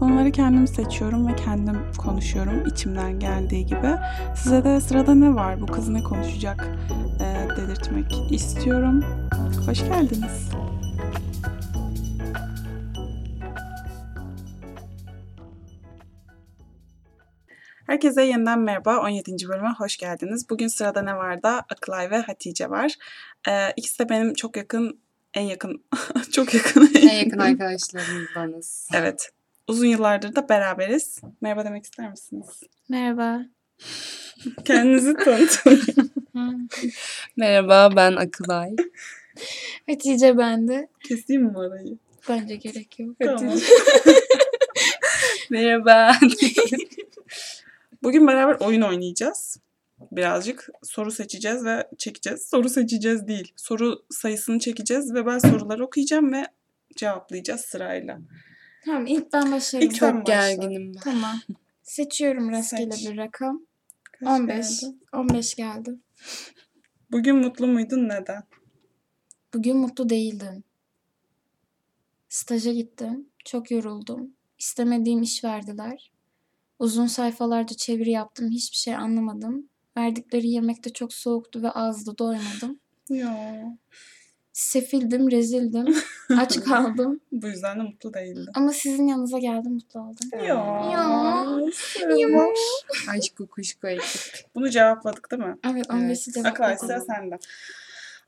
Konuları kendim seçiyorum ve kendim konuşuyorum içimden geldiği gibi. Size de sırada ne var, bu kız ne konuşacak e, dedirtmek istiyorum. Hoş geldiniz. Herkese yeniden merhaba. 17. bölüme hoş geldiniz. Bugün sırada ne var da Akılay ve Hatice var. Ee, ikisi de benim çok yakın, en yakın, çok yakın. En yakın arkadaşlarımızdanız. Evet. Uzun yıllardır da beraberiz. Merhaba demek ister misiniz? Merhaba. Kendinizi tanıtın. Merhaba ben Akılay. Hatice bende. Keseyim mi orayı? Bence gerek yok. Tamam. Merhaba. Bugün beraber oyun oynayacağız. Birazcık soru seçeceğiz ve çekeceğiz. Soru seçeceğiz değil. Soru sayısını çekeceğiz ve ben soruları okuyacağım ve cevaplayacağız sırayla. Tamam ilk ben başlayayım. İlk sen Çok başla. gerginim ben. Tamam. Seçiyorum rastgele Seç. bir rakam. Kaç 15. geldi? 15 geldi. Bugün mutlu muydun? Neden? Bugün mutlu değildim. Staja gittim. Çok yoruldum. İstemediğim iş verdiler. Uzun sayfalarca çeviri yaptım. Hiçbir şey anlamadım. Verdikleri yemek de çok soğuktu ve azdı. Doymadım. Ya. Sefildim, rezildim. Aç kaldım. Bu yüzden de mutlu değildim. Ama sizin yanınıza geldim, mutlu oldum. Ya. Ya. Aşk kuşku ekip. Bunu cevapladık değil mi? Evet, 15'i cevap Akılay verdim. sıra sende.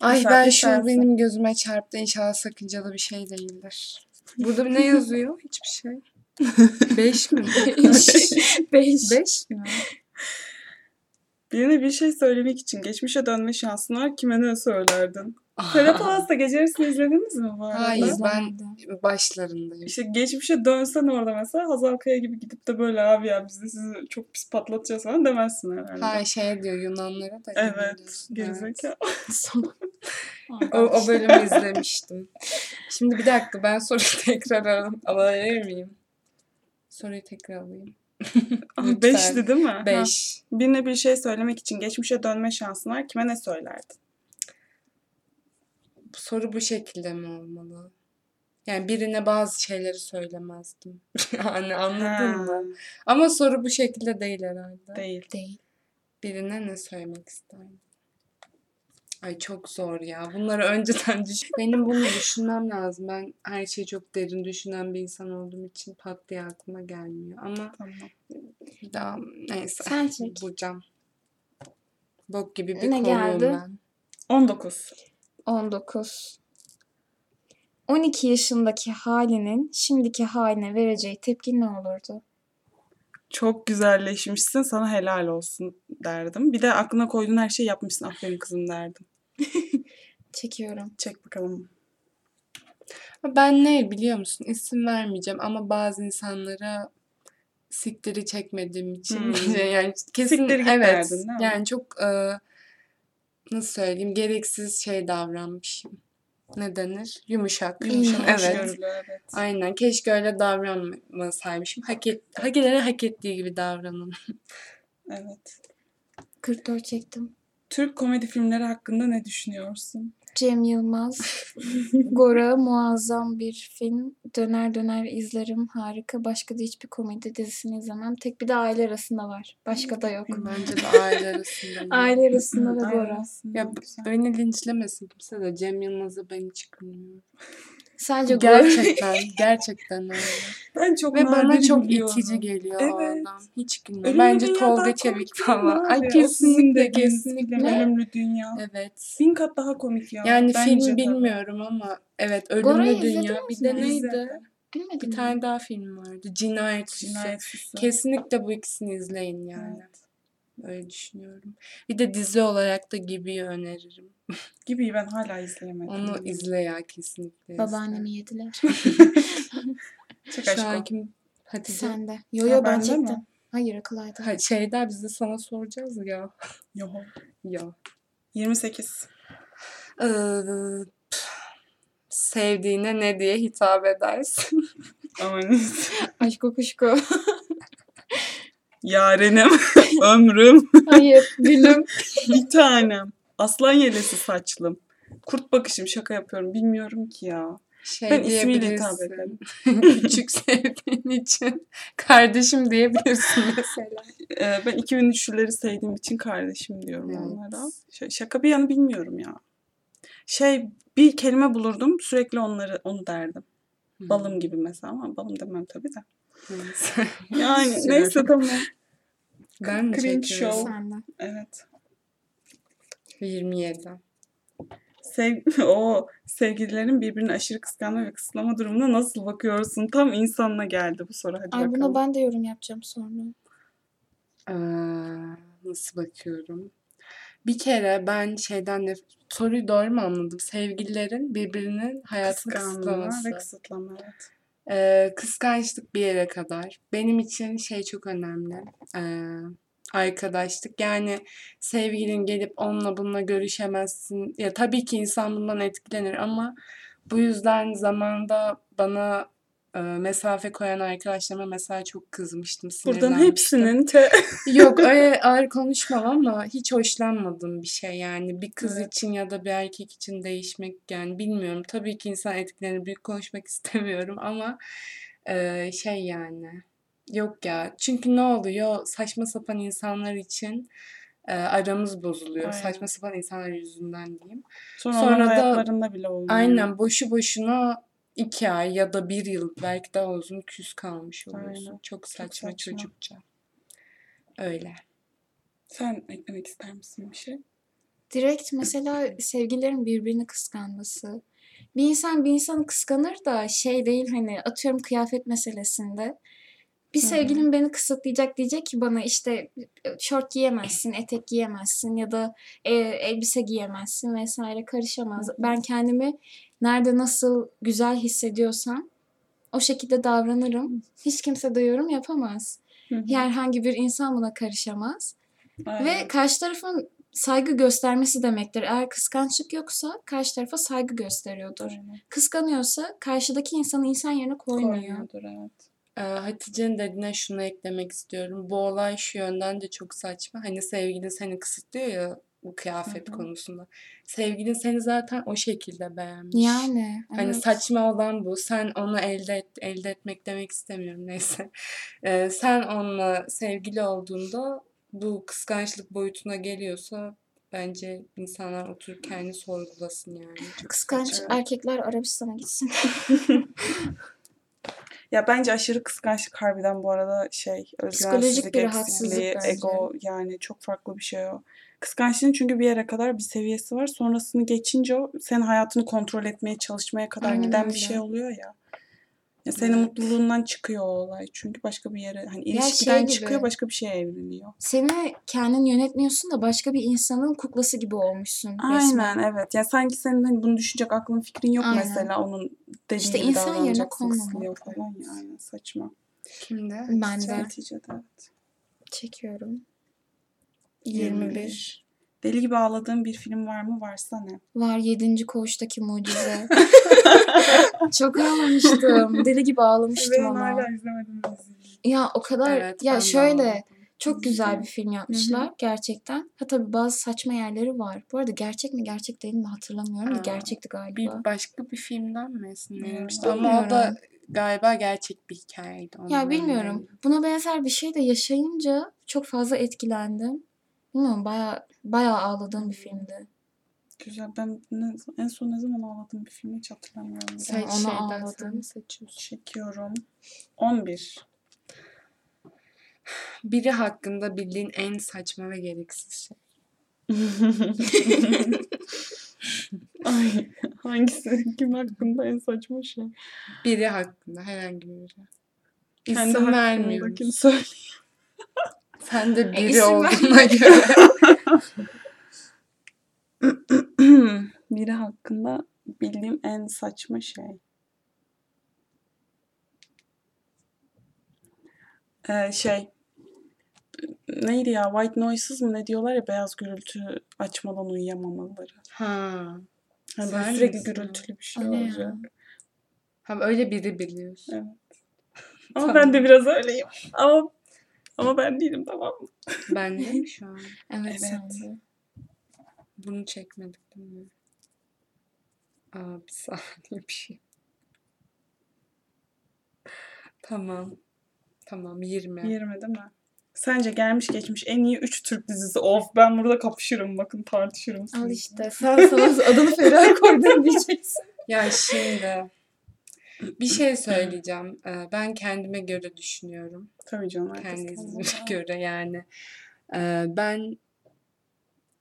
Ay Mesela ben şu tanesi. benim gözüme çarptı. İnşallah sakıncalı bir şey değildir. Burada ne yazıyor? Hiçbir şey. Beş mi? Beş. Beş mi? Birine bir şey söylemek için geçmişe dönme şansın var. Kime ne söylerdin? Kara Palas'ta gece yarısını izlediniz mi bu arada? Hayır ben başlarındayım. İşte geçmişe dönsen orada mesela Hazal Kaya gibi gidip de böyle abi ya biz de sizi çok pis patlatacağız falan demezsin herhalde. Ha şey diyor Yunanlara da. Evet. Gerizekalı. Son. O, o bölümü izlemiştim. Şimdi bir dakika ben soruyu tekrar al- alabilir miyim? Soruyu tekrar alayım. Beşti değil mi? Ha. Beş. Birine bir şey söylemek için geçmişe dönme şansın var. Kime ne söylerdin? Soru bu şekilde mi olmalı? Yani birine bazı şeyleri söylemezdim. yani anladın Ha, mı? Ama soru bu şekilde değil herhalde. Değil. Değil. Birine ne söylemek isterdim? Ay çok zor ya. Bunları önceden düşün. Benim bunu düşünmem lazım. Ben her şeyi çok derin düşünen bir insan olduğum için pat diye aklıma gelmiyor. Ama Tamam. daha neyse. Sen çek. Bulacağım. Bok gibi bir Ne geldi? ben. 19. 19. 12 yaşındaki halinin şimdiki haline vereceği tepki ne olurdu? Çok güzelleşmişsin sana helal olsun derdim. Bir de aklına koyduğun her şeyi yapmışsın aferin kızım derdim. Çekiyorum. Çek bakalım. Ben ne biliyor musun? İsim vermeyeceğim ama bazı insanlara siktiri çekmediğim için Hmm. yani kesin Siktir git evet derdin, değil mi? yani çok e, nasıl söyleyeyim gereksiz şey davranmışım. Ne denir? Yumuşak. Yumuşak, Evet. evet. Aynen. Keşke öyle davranmasaymışım. Hak et, hak edene hak ettiği gibi davranın. Evet. 44 çektim. Türk komedi filmleri hakkında ne düşünüyorsun? Cem Yılmaz. Gora muazzam bir film. Döner döner izlerim. Harika. Başka da hiçbir komedi dizisini izlemem. Tek bir de aile arasında var. Başka da yok. Bence de aile arasında. Aile arasında da Aynen, Gora. Ya beni linçlemesin kimse de Cem Yılmaz'ı ben hiç kılmıyorum. Sadece. Gerçekten, gerçekten öyle. ben çok Ve bana çok gülüyorum. itici geliyor o Evet. adam. Hiç gülmüyor. Bence Tolga Çevik falan. Ay? O kesinlikle kesinlikle. Ölümlü Dünya. Evet. Bin kat daha komik ya. Yani Bence film de. bilmiyorum ama evet Gora'yı Ölümlü Dünya. izledin Bir de neydi? İzledim. Bilmedim. Bir tane daha film vardı. Cinayet Süsü. Kesinlikle bu ikisini izleyin yani. Evet. Öyle düşünüyorum. Bir de dizi olarak da Gibi'yi öneririm. Gibi ben hala izleyemedim. Onu izle ya kesinlikle. Babaannemi yediler. Çok Şu aşk kim? Hatice. Sen de. Yo Ha, yo ben çektim. mi? Hayır Akılay'da. Ha, şeyler biz de sana soracağız ya. Yo. Ya. 28. Ee, sevdiğine ne diye hitap edersin? Aman. Aşko kuşko. Yarenim. Ömrüm. Hayır gülüm. Bir tanem. Aslan yelesi saçlım. Kurt bakışım şaka yapıyorum. Bilmiyorum ki ya. Şey Ben ismiyle hitap ederim. Küçük sevdiğin için kardeşim diyebilirsin mesela. Ee, ben 2003'lüleri sevdiğim için kardeşim diyorum Evet. onlara. Ş- şaka bir yana bilmiyorum ya. Şey bir kelime bulurdum sürekli onları onu derdim. Balım gibi mesela ama balım demem tabii de. Neyse. Yani neyse tamam. Ben Cringe show. Senden. Evet. 27. Sev o sevgililerin birbirini aşırı kıskanma ve kısıtlama durumuna nasıl bakıyorsun? Tam insanına geldi bu soru. Hadi Ay bakalım. buna ben de yorum yapacağım sonra. Ee, nasıl bakıyorum? Bir kere ben şeyden nef- soruyu doğru mu anladım? Sevgililerin birbirinin hayatını Kıskanma kısıtlaması. ve kısıtlama evet. Ee, kıskançlık bir yere kadar. Benim için şey çok önemli. Ee, arkadaşlık. Yani sevgilin gelip onunla bununla görüşemezsin. Ya tabii ki insan bundan etkilenir ama bu yüzden zamanda bana e, mesafe koyan arkadaşlarıma mesela çok kızmıştım, Buradan hepsinin te Yok öyle ağır konuşmam ama hiç hoşlanmadığım bir şey yani bir kız Evet. için ya da bir erkek için değişmek yani bilmiyorum. Tabii ki insan etkilenir büyük konuşmak istemiyorum ama e, şey yani yok ya çünkü ne oluyor saçma sapan insanlar için e, aramız bozuluyor. Aynen. Saçma sapan insanlar yüzünden diyeyim. sonra, Sonra da- hayatlarında bile olmuyor. Aynen boşu boşuna iki ay ya da bir yıl belki daha uzun küs kalmış oluyorsun. Aynen. Çok saçma saçma. çocukça. Öyle. Sen eklemek ister misin bir şey? Direkt mesela sevgililerin birbirini kıskanması. Bir insan bir insanı kıskanır da şey değil hani atıyorum kıyafet meselesinde. Bir sevgilim beni kısıtlayacak diyecek ki bana işte şort giyemezsin, etek giyemezsin ya da e, elbise giyemezsin vesaire karışamaz. Ben kendimi nerede nasıl güzel hissediyorsam o şekilde davranırım. Hiç kimse de yorum yapamaz. Herhangi bir insan buna karışamaz. Aynen. Ve karşı tarafın saygı göstermesi demektir. Eğer kıskançlık yoksa karşı tarafa saygı gösteriyordur. Aynen. Kıskanıyorsa karşıdaki insanı insan yerine koymuyor. Koymuyordur evet. Hatice'nin dediğine şunu eklemek istiyorum. Bu olay şu yönden de çok saçma. Hani sevgilin seni kısıtlıyor ya bu kıyafet Hı hı. konusunda. Sevgilin seni zaten o şekilde beğenmiş. Yani. Hani evet. saçma olan bu. Sen onu elde et, elde etmek demek istemiyorum neyse. Ee, sen onunla sevgili olduğunda bu kıskançlık boyutuna geliyorsa bence insanlar oturup kendi sorgulasın yani. Çok Kıskanç saçma. erkekler Arabistan'a gitsin. Ya bence aşırı kıskançlık harbiden bu arada şey özgüvensizlik, bir eksikliği, ego yani çok farklı bir şey o. Kıskançlığın çünkü bir yere kadar bir seviyesi var. Sonrasını geçince o senin hayatını kontrol etmeye çalışmaya kadar Aynen giden bir şey oluyor ya. Ya senin Evet. mutluluğundan çıkıyor o olay. Çünkü başka bir yere hani ilişkiden şey çıkıyor gibi. başka bir şeye evriliyor. Seni kendin yönetmiyorsun da başka bir insanın kuklası gibi olmuşsun resmen. Aynen evet. Ya sanki senin hani bunu düşünecek aklın fikrin yok Aynen. mesela onun dediği İşte gibi insan yerine konmamak falan ya. Aynen saçma. Kimde? Ben de Neticede evet. çekiyorum. 21. 21. Deli gibi ağladığın bir film var mı? Varsa ne? Var 7. koğuştaki mucize. Çok ağlamıştım. Deli gibi ağlamıştım ama. izlemedim Ya o kadar Evet, ya ben şöyle ağladım. çok güzel bir film yapmışlar gerçekten. Ha tabii bazı saçma yerleri var. Bu arada gerçek mi gerçek değil mi hatırlamıyorum da gerçekti galiba. Bir başka bir filmden mi esinlenmişti? Ama o da galiba gerçek bir hikayeydi. Ya bilmiyorum. Buna benzer bir şey de yaşayınca çok fazla etkilendim. Bilmiyorum baya baya ağladığım bir filmdi. Güzel. Ben ne, en son ne zaman ağladığım bir filmi hiç hatırlamıyorum. Sen ona şeyden ağladım. seçiyorsun? Çekiyorum. 11. Biri hakkında bildiğin en saçma ve gereksiz şey. Ay, hangisi? Kim hakkında en saçma şey? Biri hakkında herhangi biri. Kendi İsim vermiyor hakkındakini musun? Sen de biri isim olduğuna göre. Biri hakkında bildiğim en saçma şey. Ee, şey neydi ya White Noises mı ne diyorlar ya beyaz gürültü açmadan uyuyamamaları. ha. Sen böyle sürekli misin gürültülü bir şey O ne ya? olacak. Ha öyle biri biliyorsun. Evet. Ama Tamam. ben de biraz öyleyim. Ama ama ben değilim tamam mı? Ben de mi şu an? Evet, evet. Bunu çekmedik değil mi? Aa bir saniye bir şey. Tamam. Tamam 20. 20 değil mi? Sence gelmiş geçmiş en iyi 3 Türk dizisi. Of ben burada kapışırım bakın tartışırım. Al işte sen sana adını Ferah koydun diyeceksin. ya şimdi bir şey söyleyeceğim. Ben kendime göre düşünüyorum. Tabii canım. herkes Kendi kendine izlediğime bağlı. göre yani. Ben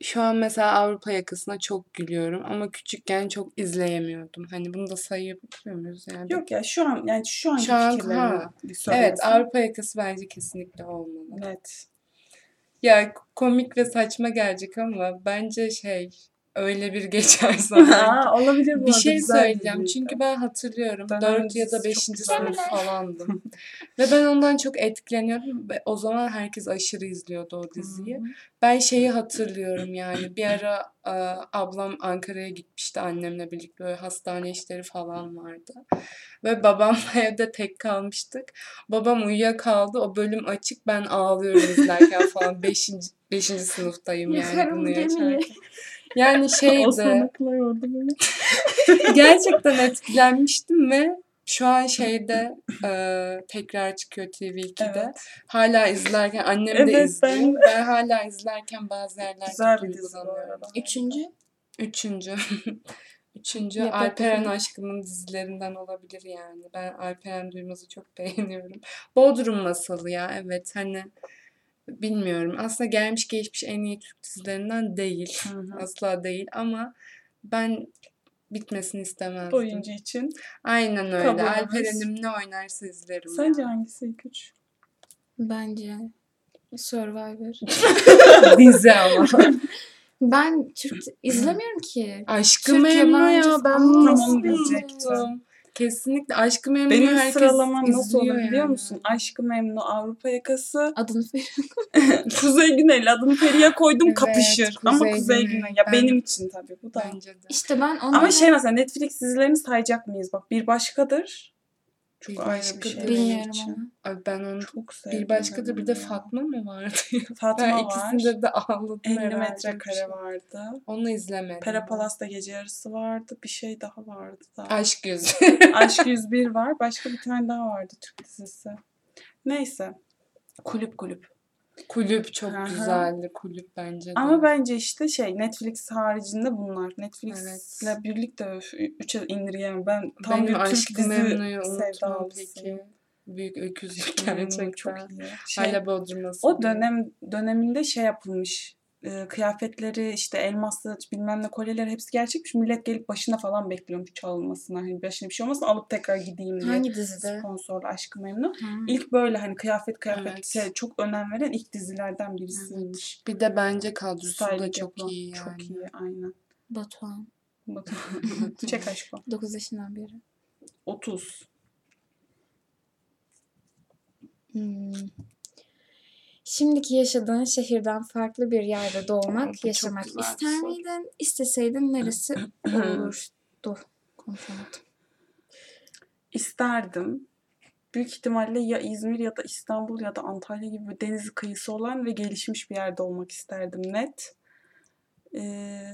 şu an mesela Avrupa yakasına çok gülüyorum ama küçükken çok izleyemiyordum. Hani bunu da sayabiliyor muyuz yani? Yok ya şu an yani şu anki Şu an- ha. Evet. Avrupa yakası bence kesinlikle olmalı. Net. Ya komik ve saçma gelecek ama bence şey öyle bir geçer. Aa, olabilir bu Bir şey söyleyeceğim çünkü ben hatırlıyorum 4 ya da dizisi 5. çok güzel. sınıf falandım. Ve ben ondan çok etkileniyordum ve o zaman herkes aşırı izliyordu o diziyi. Ben şeyi hatırlıyorum yani bir ara e, ablam Ankara'ya gitmişti annemle birlikte böyle hastane işleri falan vardı. Ve babamla evde tek kalmıştık. Babam uyuyakaldı o bölüm açık ben ağlıyorum izlerken falan 5. 5. sınıftayım yani Yakarım bunu yaşarken. Yani şeydi. Gerçekten etkilenmiştim ve şu an şeyde e, tekrar çıkıyor TV2'de. Evet. Hala izlerken annem de Evet, izliyor. ben Ben... hala izlerken bazı yerlerde Güzel bir dizi. Üçüncü. Üçüncü. Üçüncü Alperen aşkımın dizilerinden olabilir yani. Ben Alperen Duymaz'ı çok beğeniyorum. Bodrum Masalı ya evet hani bilmiyorum. Aslında gelmiş geçmiş en iyi Türk dizilerinden değil. Hı hı. Asla değil ama ben bitmesini istemezdim. Oyuncu için. Aynen öyle. Kabulümüz. Alperen'im ne oynarsa izlerim. Sence ya. hangisi ilk üç? Bence. Survivor. Dizi ama. Ben Türk izlemiyorum ki. Aşkı Memnu ya. Ben bunu nasıl unuttum? Kesinlikle Aşkı Memnu'yu Benim herkes sıralamam nasıl olur biliyor yani. musun? Aşkı Memnu, Avrupa Yakası, Adını Feriha. Kuzey Güney. Adını Feriye koydum Evet, kapışır. Ama Kuzey Kuzey Güney. Güney. Ya Ben- benim için tabii bu da. Bence de. İşte ben onu Ama şey mesela Netflix dizilerini sayacak mıyız? Bak bir başkadır. Çok Bir ayrı bir şey. bilmiyorum için. onu. Abi ben onu Çok sevdim. bir başkadır bir de. Fatma mı vardı? Fatma ben var. ikisinde de ağladım 50 herhalde. metrekare vardı. Onu izlemedim. Pera Palas'ta gece yarısı vardı. Bir şey daha vardı da. Aşk yüzü. Aşk 101 var. Başka bir tane daha vardı Türk dizisi. Neyse. Kulüp kulüp. Kulüp çok Aha. güzeldi. Kulüp bence de. Ama bence işte şey Netflix haricinde bunlar. Netflix'le Evet. birlikte öf, üçe indirgeyemem. Ben tam Benim bir Türk dizi sevdalısıyım. Büyük Hmm, gerçekten. Çok iyi. Şey, Hala Bodrum'da o dönem döneminde şey yapılmış. E, kıyafetleri işte elmaslı bilmem ne kolyeleri hepsi gerçekmiş. Millet gelip başına falan bekliyormuş çalınmasına. Hani başına bir şey olmasın alıp tekrar gideyim diye. Hangi dizide? Sponsorlu Aşkı Memnu. Ha. İlk böyle hani kıyafet kıyafet Evet. çok önem veren ilk dizilerden birisiymiş. Bir de bence kadrosu da Styling çok yapılan. iyi yani. Çok iyi aynen. Batuhan. Bakın. Çek aşkım. 9 yaşından beri. 30. Hmm. Şimdiki yaşadığın şehirden farklı bir yerde doğmak, çok yaşamak güzel ister soru. miydin? İsteseydin neresi olurdu? Konuşamadım. İsterdim. Büyük ihtimalle ya İzmir ya da İstanbul ya da Antalya gibi bir deniz kıyısı olan ve gelişmiş bir yerde olmak isterdim net. Ee,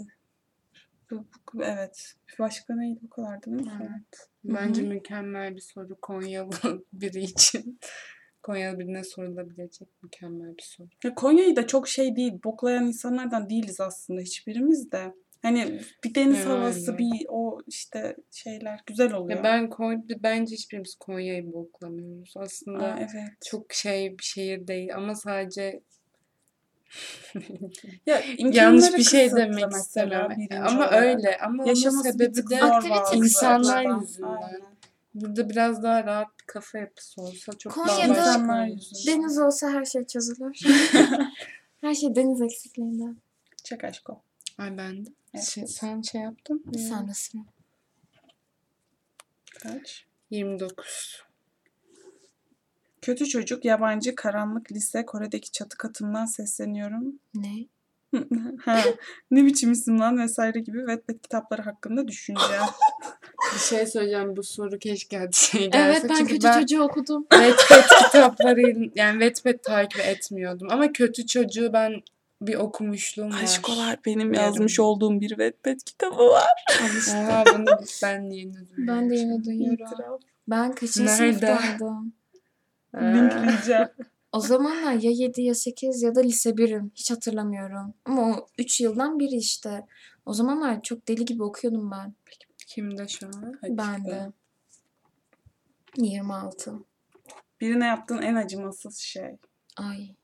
evet. Başka neydi bu kadar değil mi? Evet. Bence mükemmel bir soru Konyalı biri için. Konyalı birine sorulabilecek mükemmel bir soru. Ya Konya'yı da çok şey değil, boklayan insanlardan değiliz aslında hiçbirimiz de. Hani bir deniz Yani. havası, bir o işte şeyler güzel oluyor. Ya ben Konya, bence hiçbirimiz Konya'yı boklamıyoruz. Aslında Aa, evet. çok şey bir şehir değil ama sadece Ya yanlış bir şey demek istemem. Ama olarak. öyle ama onun Yaşaması bir sebebi de insanlar yüzünden. Aynen. Burada biraz daha rahat bir kafa yapısı olsa çok daha Konya'da- başka İnsanlar yüzünden. Deniz olsa her şey çözülür. her şey deniz eksikliğinden. Çek aşko. Ay ben de. Evet. Şey- sen şey yaptın mı? Sen sıra. Kaç? 29. Kötü çocuk, yabancı, karanlık, lise, Kore'deki çatı katımdan sesleniyorum. Ne? ha, ne biçim isim lan vesaire gibi Wattpad kitapları hakkında düşünce. Bir şey söyleyeceğim bu soru keşke hadi şey gelse. Evet ben Çünkü kötü çocuğu okudum. Wattpad kitapları yani Wattpad takip etmiyordum. Ama kötü çocuğu ben bir okumuşluğum var. Aşkolar benim Yarım. yazmış olduğum bir Wattpad kitabı var. Oha bunu ben yeni duyuyorum. Ben de yeni duyuyorum. İtiraf. Ben kaçıncı sınıftaydım? Linkleyeceğim. O zamanlar ya 7 ya 8 ya da lise 1'im. Hiç hatırlamıyorum. Ama o 3 yıldan biri işte. O zamanlar çok deli gibi okuyordum ben. Kimde şu an? Hadi Ben de. 26. Birine yaptığın en acımasız şey. Ay.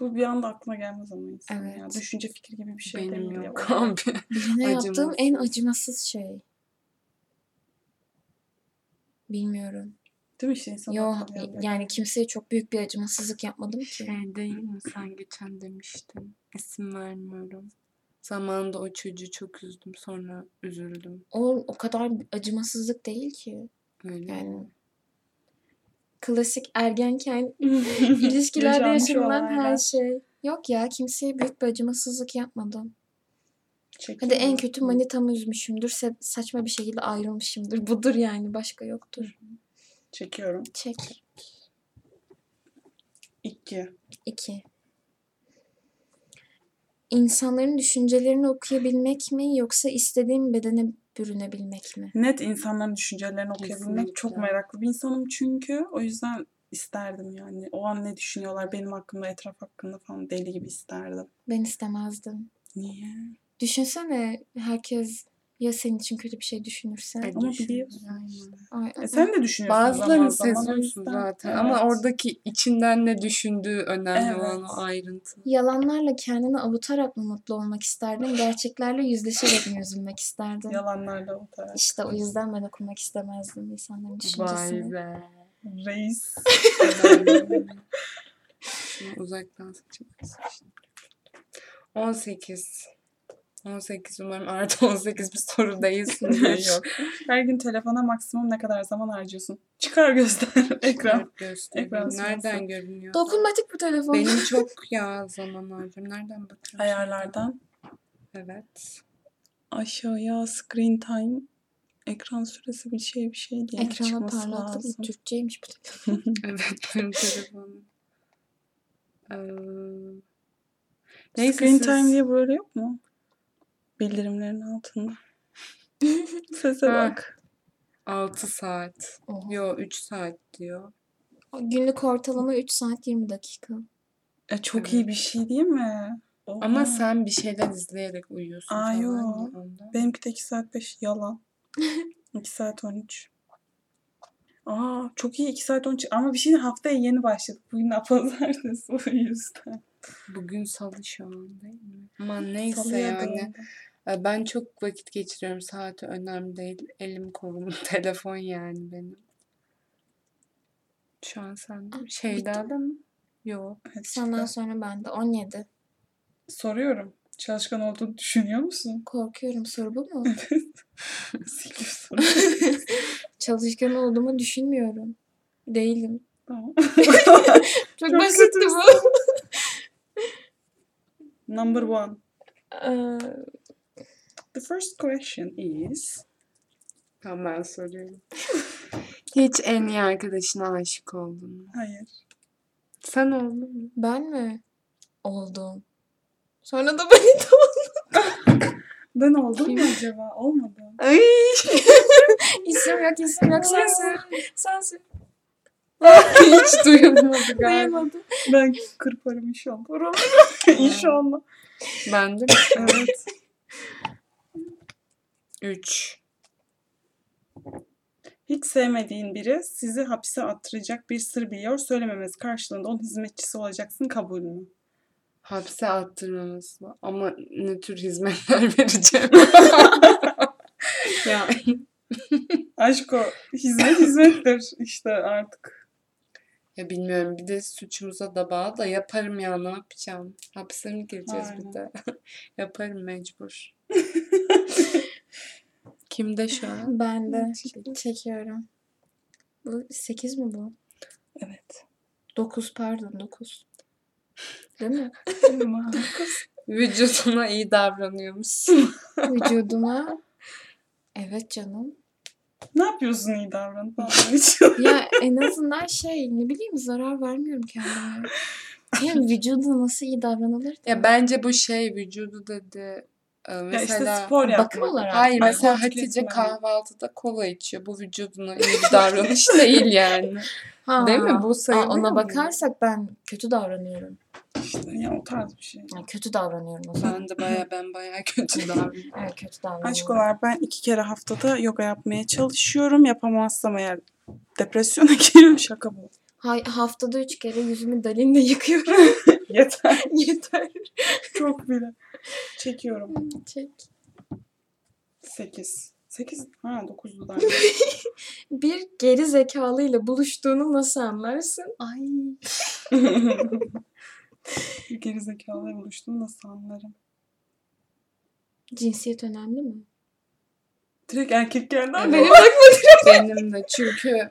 Bu bir anda aklına gelmez ama insan ya. Evet. Düşünce fikri gibi bir şey Benim değil yok ya. abi. Birine yaptığım en acımasız şey. Bilmiyorum. Değil mi işte insan Yo yani kimseye çok büyük bir acımasızlık yapmadım ki. Şey değil mi sen geçen demiştin. İsim vermiyorum. Zamanında o çocuğu çok üzdüm sonra üzüldüm. O o kadar acımasızlık değil ki. Öyle Yani mi? klasik ergenken ilişkilerde yaşanılan her şey. Yok ya kimseye büyük bir acımasızlık yapmadım. Çekiyor Hadi en kötü manitamı üzmüşümdür. Saçma bir şekilde ayrılmışımdır. Budur yani. Başka yoktur. Çekiyorum. Çek. İki. 2. İnsanların düşüncelerini okuyabilmek mi yoksa istediğim bedene bürünebilmek mi? Net insanların düşüncelerini okuyabilmek çok Kesinlikle. meraklı bir insanım çünkü. O yüzden isterdim yani. O an ne düşünüyorlar benim hakkımda, etraf hakkında falan deli gibi isterdim. Ben istemezdim. Niye? Düşünsene herkes ya senin için kötü bir şey düşünürse. Ay, Ama biliyorsun Aynen. işte. Ay, E sen de düşünüyorsun Bazılarını seziyorsun zaten Evet. ama oradaki içinden ne düşündüğü önemli olan Evet. o ayrıntı. Yalanlarla kendini avutarak mı mutlu olmak isterdin? Gerçeklerle yüzleşerek mi üzülmek isterdin? Yalanlarla o taraf. İşte o yüzden ben okumak istemezdim insanların düşüncesini. Vay be. Reis. Uzaktan seçmez. 18. 18 umarım artı 18 bir soru değilsindir. Yok. Her gün telefona maksimum ne kadar zaman harcıyorsun? Çıkar göster ekran. Göster. Ekran Nereden görünüyor? Dokunmatik bu telefon. Benim çok ya zaman harcıyorum. Nereden bakıyorum? Ayarlardan Evet. aşağıya screen time ekran süresi bir şey bir şey diye Ekrana çıkması lazım. Türkçeymiş bu telefon. Evet benim telefonum. Ee, neyse screen siz- time diye böyle yok mu? Bildirimlerin altında. Sese Ha. bak. 6 saat. Oha. Yo 3 saat diyor. Günlük ortalama 3 saat 20 dakika. E, çok Evet. iyi bir şey değil mi? Ama Oha. sen bir şeyler izleyerek uyuyorsun Aa, yo. Benimki de 2 saat 5 yalan. 2 saat 13. Aa çok iyi 2 saat 13 ama bir şey haftaya yeni başladık. Bugün pazartesi o yüzden. Bugün salı şu an değil mi? Ama neyse Salıya yani. doğru. E, Ben çok vakit geçiriyorum. Saati önemli değil. Elim kolum telefon yani benim. Şu an sen Ah, Şeyda'da mı? Yok. Evet, Senden çıktı. sonra ben de 17. Soruyorum. Çalışkan olduğunu düşünüyor musun? Korkuyorum soru bu mu? Siliyorsun. Çalışkan olduğumu düşünmüyorum. Değilim. tamam. Çok, Çok basitti bu. Number one. Ee, The first question is Tamam ben soruyorum. Hiç en iyi arkadaşına aşık oldun mu? Hayır. Sen oldun mu? ben mi? Oldum. Sonra da ben de oldum. Ben oldum mu acaba? Olmadı. Ay. İsim yok isim yok sensin. Sensin. Hiç duyulmadı galiba. Duyamadım. Ben kırparım inşallah. inşallah. Ben de Evet. 3. Hiç sevmediğin biri sizi hapse attıracak bir sır biliyor. Söylememesi karşılığında onun hizmetçisi olacaksın. Kabul mü? Hapse attırmamız var. Ama ne tür hizmetler vereceğim? ya Aşk o. Hizmet hizmettir işte artık. Ya bilmiyorum bir de suçumuza da bağlı da yaparım ya ne yapacağım? Hapse mi gireceğiz Aynen. bir de? yaparım mecbur. Kimde şu an? Ben de Çekiyorum. çekiyorum. Bu 8 mi bu? Evet. 9 pardon 9. Değil mi? Vücuduna iyi davranıyor musun? Vücuduma. Evet canım. Ne yapıyorsun iyi davranıp anlamak için? Ya en azından şey ne bileyim zarar vermiyorum kendime. Yani vücuda nasıl iyi davranılır da. ya bence bu şey vücudu dedi. e, Ya Mesela işte spor yapmak. bakım olarak. Hayır mesela Hatice kahvaltıda kola içiyor. Bu vücuduna iyi bir davranış değil yani. Ha. Değil mi? Bu sayılıyor ona mu? bakarsak ben kötü davranıyorum. İşte ya o tarz bir şey. Yani kötü davranıyorum o zaman. Ben de baya ben baya kötü davranıyorum. Evet kötü davranıyorum. Aşkolar ben iki kere haftada yoga yapmaya çalışıyorum. Yapamazsam eğer depresyona giriyorum. Şaka bu. Hay, haftada üç kere yüzümü dalinle yıkıyorum. Yeter. Yeter. Çok bile. Çekiyorum. Çek. 8. 8. Ha 9'du da. Bir geri zekalıyla buluştuğunu nasıl anlarsın? Ay. Gerizekalıya buluştum nasıl anlarım. Cinsiyet önemli mi? Direkt erkek geldi ama. Benim Benim de çünkü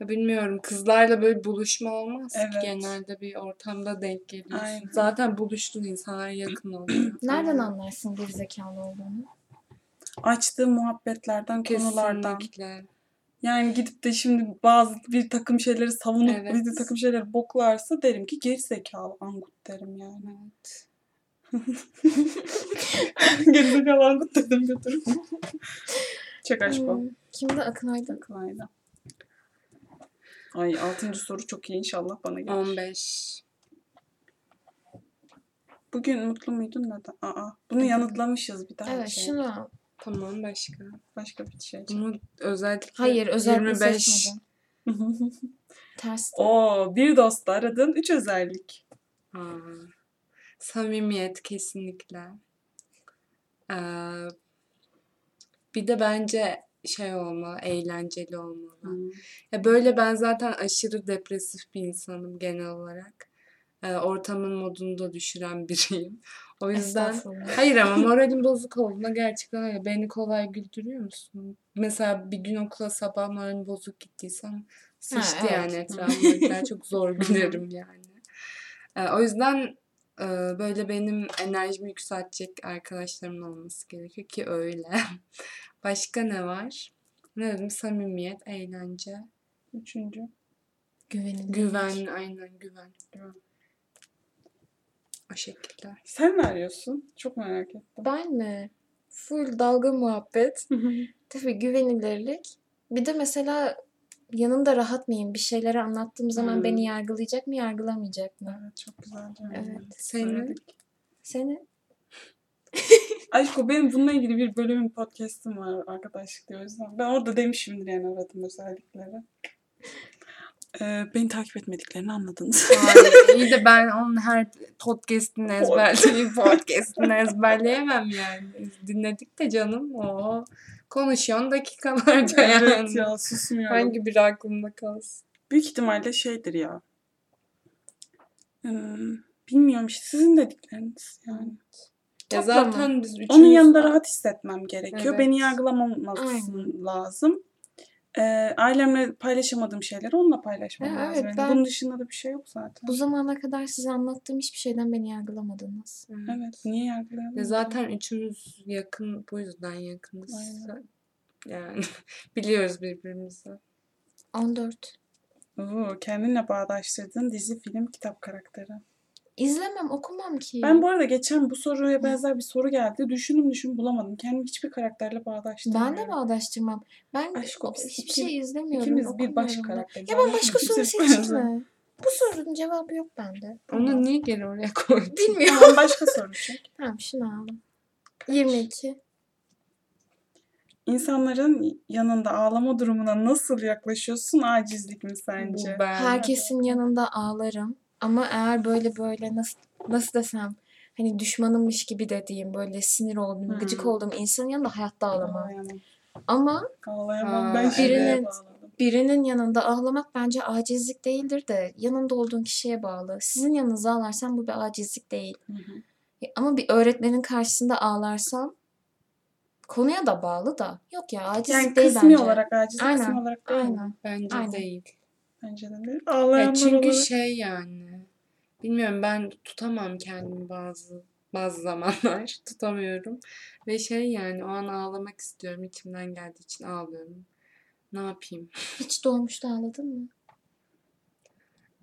bilmiyorum kızlarla böyle buluşma olmaz ki. Evet. Genelde bir ortamda denk geliyorsun. Aynen. Zaten buluştuğun insanlar yakın oluyor. Nereden anlarsın geri zekalı olduğunu? Açtığı muhabbetlerden, konulardan. Kesinlikle. Yani gidip de şimdi bazı bir takım şeyleri savunup Evet. bir takım şeyleri boklarsa derim ki gerizekalı angut derim yani. Evet. gerizekalı angut dedim götürüp. Çek aşkım. Hmm, Kimde Akın Aydın? Akılayla. Ay altıncı soru çok iyi inşallah bana gelir. 15. Bugün mutlu muydun neden? Aa, bunu yanıtlamışız bir daha. Evet şey. şunu. Tamam başka. Başka bir şey. Bunu özellikle Hayır özellikle 25. seçmedim. Ters. Oo, bir dostu aradın. Üç özellik. Aa, samimiyet kesinlikle. Ee, bir de bence şey olmalı, eğlenceli olmalı. Hmm. Ya böyle ben zaten aşırı depresif bir insanım genel olarak. Ee, ortamın modunu da düşüren biriyim. O yüzden hayır ama moralim bozuk olduğunda gerçekten öyle. Beni kolay güldürüyor musun? Mesela bir gün okula sabah moralim bozuk gittiysem sıçtı evet. yani etrafımdakiler çok zor gülerim yani. Ee, o yüzden e, böyle benim enerjimi yükseltecek arkadaşlarımın olması gerekiyor ki öyle. Başka ne var? Ne dedim? Samimiyet, eğlence, Üçüncü. Güvenin. güven, aynen güven. Güven. O şekilde. Sen ne arıyorsun? Çok merak ettim. Ben mi? Full dalga muhabbet. Tabii güvenilirlik. Bir de mesela yanında rahat mıyım? Bir şeyleri anlattığım zaman Hmm. beni yargılayacak mı, yargılamayacak mı? evet çok güzel. Evet. Söyledik. Seni? Aşko benim bununla ilgili bir bölümün podcast'ım var arkadaşlık diye o yüzden. Ben orada demişimdir yani aradım özellikleri. Ee, beni takip etmediklerini anladınız. Hayır, iyi de ben onun her podcast'ini ezberleyip podcast'ini ezberleyemem yani. Dinledik de canım o konuşuyorsun dakikalarca yani. evet ya susmuyorum. Hangi biri aklımda kalsın? Büyük ihtimalle şeydir ya. Bilmiyorum işte sizin dedikleriniz yani. Ya zaten biz üçümüz... Onun yanında rahat hissetmem gerekiyor. Evet. Beni yargılamaması Aynen. lazım. Ee, ailemle paylaşamadığım şeyleri onunla paylaşmam Ya lazım. evet, Yani ben- Bunun dışında da bir şey yok zaten. Bu zamana kadar size anlattığım hiçbir şeyden beni yargılamadınız. Evet, niye yargılayalım? Ya zaten üçümüz yakın, bu yüzden yakınız. Aynen. Yani biliyoruz birbirimizi. 14. Oo, kendinle bağdaştırdığın dizi, film, kitap karakteri. İzlemem, okumam ki. Ben bu arada geçen bu soruya benzer bir soru geldi. Düşündüm düşündüm bulamadım. Kendimi hiçbir karakterle bağdaştıramıyorum. Ben de bağdaştırmam. Ben Aşk olsun. hiçbir şey izlemiyorum. İkimiz bir baş karakteriz. Ya ben başka soru baş- mi? Bu sorunun cevabı yok bende. Onu niye geri oraya koydun? Bilmiyorum. Tamam başka soru çek. Tamam şunu aldım. 22. İnsanların yanında ağlama durumuna nasıl yaklaşıyorsun? Acizlik mi sence? Bu ben. Herkesin yanında ağlarım. Ama eğer böyle böyle nasıl nasıl desem hani düşmanımmış gibi dediğim böyle sinir olduğum, Hmm. gıcık olduğum insanın yanında hayatta ağlamam. Ağlayamam. Ama Ağlayamam. Ben birinin- birinin yanında ağlamak bence acizlik değildir de yanında olduğun kişiye bağlı. Sizin yanınızda ağlarsan bu bir acizlik değil. Hı hı. E, Ama bir öğretmenin karşısında ağlarsam konuya da bağlı da. Yok ya acizlik Yani değil kısmi bence. olarak acizlik, Aynen, kısmi olarak değil. Aynen. Bence Aynen. değil. Bence de değil. Ya Ağlayanlar çünkü olarak. şey yani bilmiyorum ben tutamam kendimi bazı bazı zamanlar tutamıyorum ve şey yani o an ağlamak istiyorum içimden geldiği için ağlıyorum. Ne yapayım? Hiç doğmuşta ağladın mı?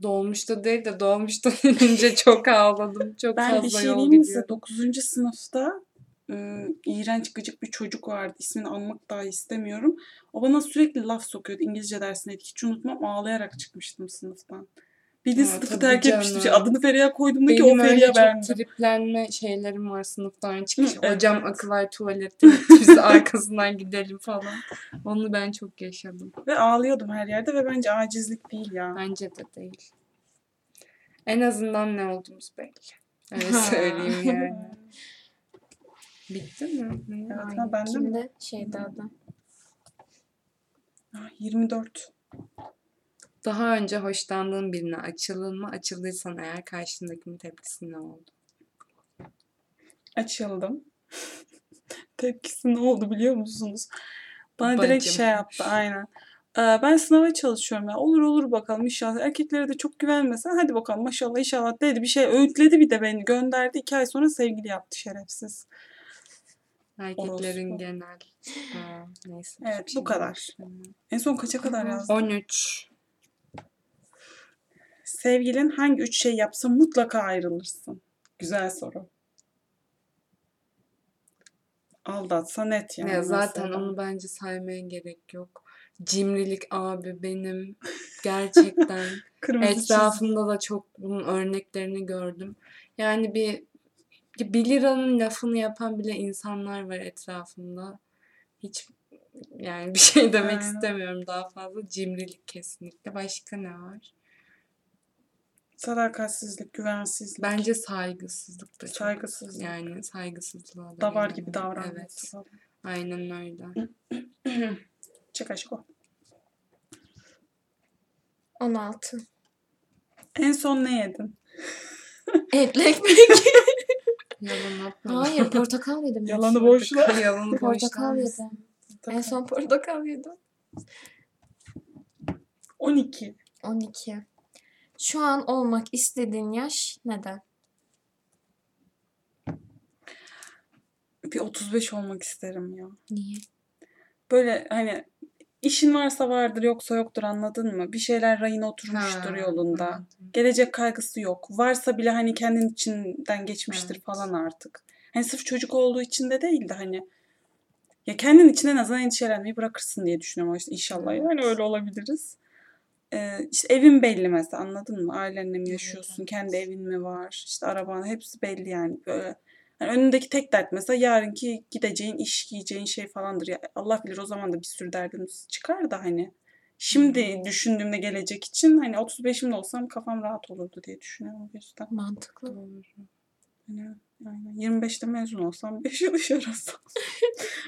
Dolmuşta değil de dolmuşta inince çok ağladım. Çok Ben bir fazla şey yol diyeyim mi size? gidiyorum. 9. sınıfta ıı, iğrenç gıcık bir çocuk vardı. İsmini anmak dahi istemiyorum. O bana sürekli laf sokuyordu İngilizce dersindeydik. Hiç unutmam ağlayarak çıkmıştım sınıftan. Bir de Ha, sınıfı terk etmiştim. canım. Adını Feriha koyduğumda ki o Feriha çok beğendim. triplenme şeylerim var sınıftan çıkış. Hı, evet. Hocam akıl var tuvalette biz arkasından gidelim falan. Onu ben çok yaşadım. Ve ağlıyordum her yerde ve bence acizlik değil ya. Bence de değil. En azından ne olduğumuz belli. Öyle söyleyeyim yani. Bitti mi? Evet, ha, bende mi? Şeyda'da. Ah, 24. Daha önce hoşlandığın birine açıldın mı? Açıldıysan eğer karşındakinin tepkisi ne oldu? Açıldım. Tepkisi ne oldu biliyor musunuz? Bana direkt Bacım. şey yaptı aynen. Ee, ben sınava çalışıyorum ya. Olur olur bakalım inşallah. Erkeklere de çok güvenmesen hadi bakalım maşallah inşallah dedi. Bir şey öğütledi bir de beni gönderdi. İki ay sonra sevgili yaptı şerefsiz. Erkeklerin Orospu. genel. Neyse. Evet, bu kadar. konuşmayayım. En son kaça kadar yazdı? 13. Sevgilin hangi üç şey yapsa mutlaka ayrılırsın. Güzel soru. Aldatsa net yani. Ya zaten mesela. onu bence saymaya gerek yok. Cimrilik abi benim gerçekten Kırmızı çizgi. etrafımda da çok bunun örneklerini gördüm. Yani bir bir liranın lafını yapan bile insanlar var etrafımda. Hiç yani bir şey demek Aynen. istemiyorum daha fazla. Cimrilik kesinlikle. Başka ne var? Sadakatsizlik, güvensizlik. Bence saygısızlık da çok. Saygısızlık. Yani saygısızlığa da Davar geliyor. gibi davranması Evet. falan. Aynen öyle. Çık aşko. 16. En son ne yedin? Etli ekmek. Atma. Hayır portakal yedim. Yalanı boşla. Yalanı Portakal yedim. En son portakal yedim. 12. 12. Şu an olmak istediğin yaş neden? Bir 35 olmak isterim ya. Niye? Böyle hani işin varsa vardır yoksa yoktur anladın mı? Bir şeyler rayına oturmuştur Ha, yolunda. anladım. Gelecek kaygısı yok. Varsa bile hani kendin içinden geçmiştir Evet. falan artık. Hani sırf çocuk olduğu için de değil de hani ya kendin için en azından endişelenmeyi bırakırsın diye düşünüyorum. İşte inşallah Evet. yani öyle olabiliriz. Ee, işte evin belli mesela anladın mı? Ailenle mi yaşıyorsun? evet. Kendi evin mi var? İşte araban hepsi belli yani. Böyle yani önündeki tek dert mesela yarınki gideceğin iş, giyeceğin şey falandır. Ya Allah bilir o zaman da bir sürü derdimiz çıkar da hani. Şimdi düşündüğümde gelecek için hani 35'imde olsam kafam rahat olurdu diye düşünüyorum o yüzden. Mantıklı. Yani, aynen. 25'te mezun olsam 5 yıl iş arasam.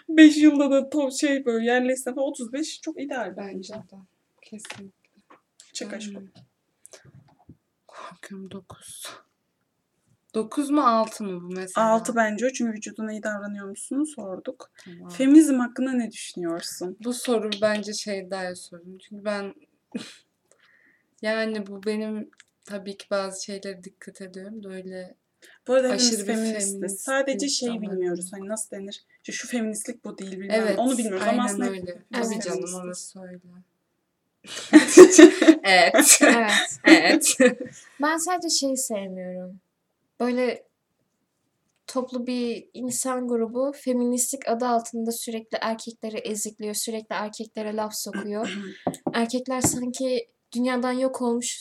5 yılda da to şey böyle yerleşsem 35 çok ideal Bence bence. de. Kesinlikle. Çık aşkım. Korkuyorum 9. 9 mu 6 mı bu mesela? 6 bence o çünkü vücuduna iyi davranıyor musun sorduk. Tamam. Feminizm hakkında ne düşünüyorsun? Bu soru bence şey daha sorun. Çünkü ben yani bu benim tabii ki bazı şeylere dikkat ediyorum. Böyle Bu arada Aşırı bir feministiz. feminist Sadece şey bilmiyoruz. Hani nasıl denir? İşte şu feministlik bu değil bilmem. evet. Onu bilmiyoruz aynen ama aslında öyle. Tabii Evet. canım orası öyle. evet. Evet. evet. Ben sadece şey sevmiyorum. Böyle toplu bir insan grubu feministlik adı altında sürekli erkekleri ezikliyor, sürekli erkeklere laf sokuyor. Erkekler sanki dünyadan yok olmuş,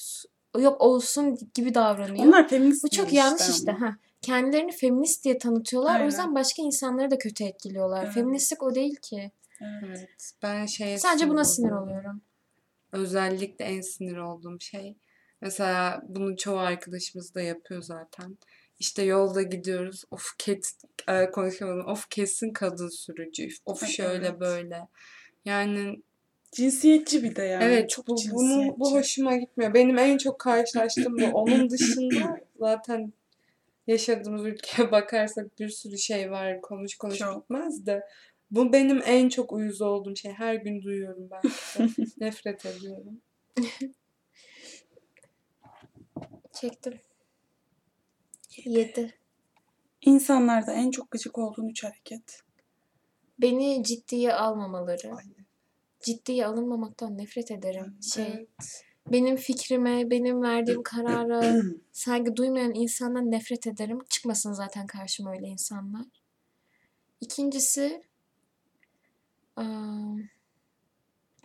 yok olsun gibi davranıyor. Onlar feminist Bu çok yanlış işte. Ha. Kendilerini feminist diye tanıtıyorlar. Aynen. O yüzden başka insanları da kötü etkiliyorlar. Evet. Feministlik o değil ki. Evet. Ben şeye Sadece buna sinir oluyorum. Özellikle en sinir olduğum şey. Mesela bunu çoğu arkadaşımız da yapıyor zaten. İşte yolda gidiyoruz. Of ket e, konuşamadım. Of kesin kadın sürücü. Of şöyle evet. böyle. Yani Cinsiyetçi bir de yani. evet çok bu, bunu, bu hoşuma gitmiyor. Benim en çok karşılaştığım bu. Onun dışında zaten yaşadığımız ülkeye bakarsak bir sürü şey var. Konuş konuş Çok. bitmez de. Bu benim en çok uyuz olduğum şey. Her gün duyuyorum ben. Nefret ediyorum. Çektim. 7. İnsanlarda en çok gıcık olduğun üç hareket. Beni ciddiye almamaları. Ay, Ciddiye alınmamaktan nefret ederim. Şey, Evet. benim fikrime, benim verdiğim karara saygı duymayan insandan nefret ederim. Çıkmasın zaten karşıma öyle insanlar. İkincisi aa,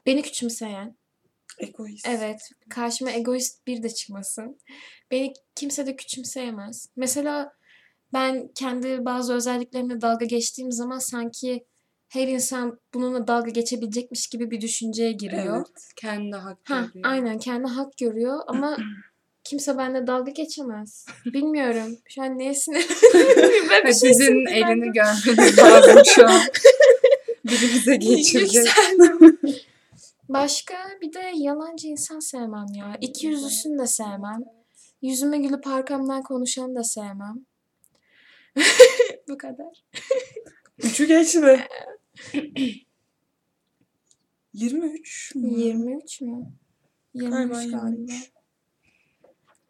beni küçümseyen. Egoist. Evet, karşıma egoist bir de çıkmasın. Beni kimse de küçümseyemez. Mesela ben kendi bazı özelliklerimle dalga geçtiğim zaman sanki her insan bununla dalga geçebilecekmiş gibi bir düşünceye giriyor. Evet. Kendi hak Ha, görüyor. aynen kendi hak görüyor ama kimse benimle dalga geçemez. Bilmiyorum. Şu an neye sinirlendim? Ben bir şey Sizin elini görmeniz lazım şu an. Biri bize geçirecek. Başka bir de yalancı insan sevmem ya. İki yüzlüsünü de sevmem. Yüzüme gülüp arkamdan konuşanı da sevmem. Bu kadar. Üçü geçti. 23 mü? 23 mü? 23 Galiba galiba.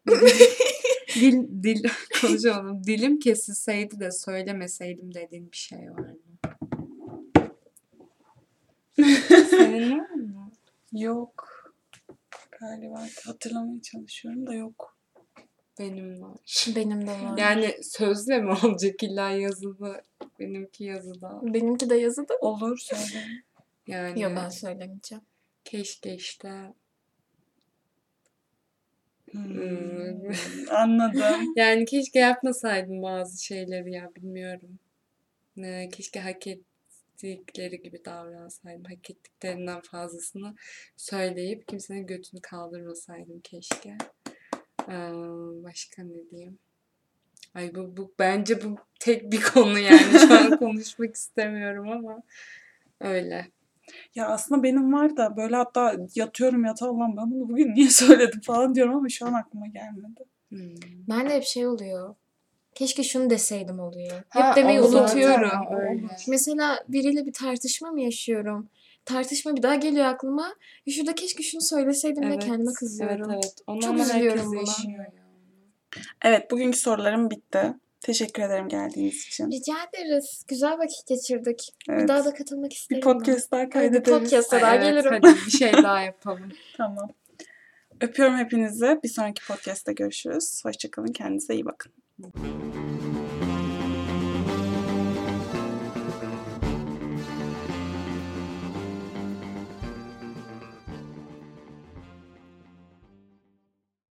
23. Dil, dil konuşamadım. Dilim kesilseydi de söylemeseydim dediğin bir şey var mı? Senin var mı? Yok. Galiba hatırlamaya çalışıyorum da yok. Benim var. Benim de var. Yani sözle mi olacak illa yazılı? Benimki yazıda. Benimki de yazıda. Olur söyle. Yani Yok ben söylemeyeceğim. keşke işte Hmm, Anladım. Yani keşke yapmasaydım bazı şeyleri ya bilmiyorum. Ne, keşke hak ettikleri gibi davransaydım. Hak ettiklerinden fazlasını söyleyip kimsenin götünü kaldırmasaydım keşke. Ee, başka ne diyeyim? Ay bu, bu bence bu tek bir konu yani şu an konuşmak istemiyorum ama öyle. Ya aslında benim var da böyle hatta yatıyorum yatağa Allah'ım ben bunu bugün niye söyledim falan diyorum ama şu an aklıma gelmedi. Hmm. Ben de hep şey oluyor. Keşke şunu deseydim oluyor. Hep Ha, demeyi zaten unutuyorum. öyle. Mesela biriyle bir tartışma mı yaşıyorum? Tartışma bir daha geliyor aklıma. Ya şurada keşke şunu söyleseydim de Evet, kendime kızıyorum. Evet evet. Onu Çok ama üzülüyorum herkes buna. yaşıyor. Evet bugünkü sorularım bitti. Teşekkür ederim geldiğiniz için. Rica ederiz. Güzel vakit geçirdik. Evet. Bir daha da katılmak Bir isterim. podcast daha ben. Evet, kaydederiz. bir podcast'a daha Evet, gelirim. hadi bir şey daha yapalım. Tamam. Öpüyorum hepinizi. Bir sonraki podcast'ta görüşürüz. Hoşçakalın. Kendinize iyi bakın. Bom.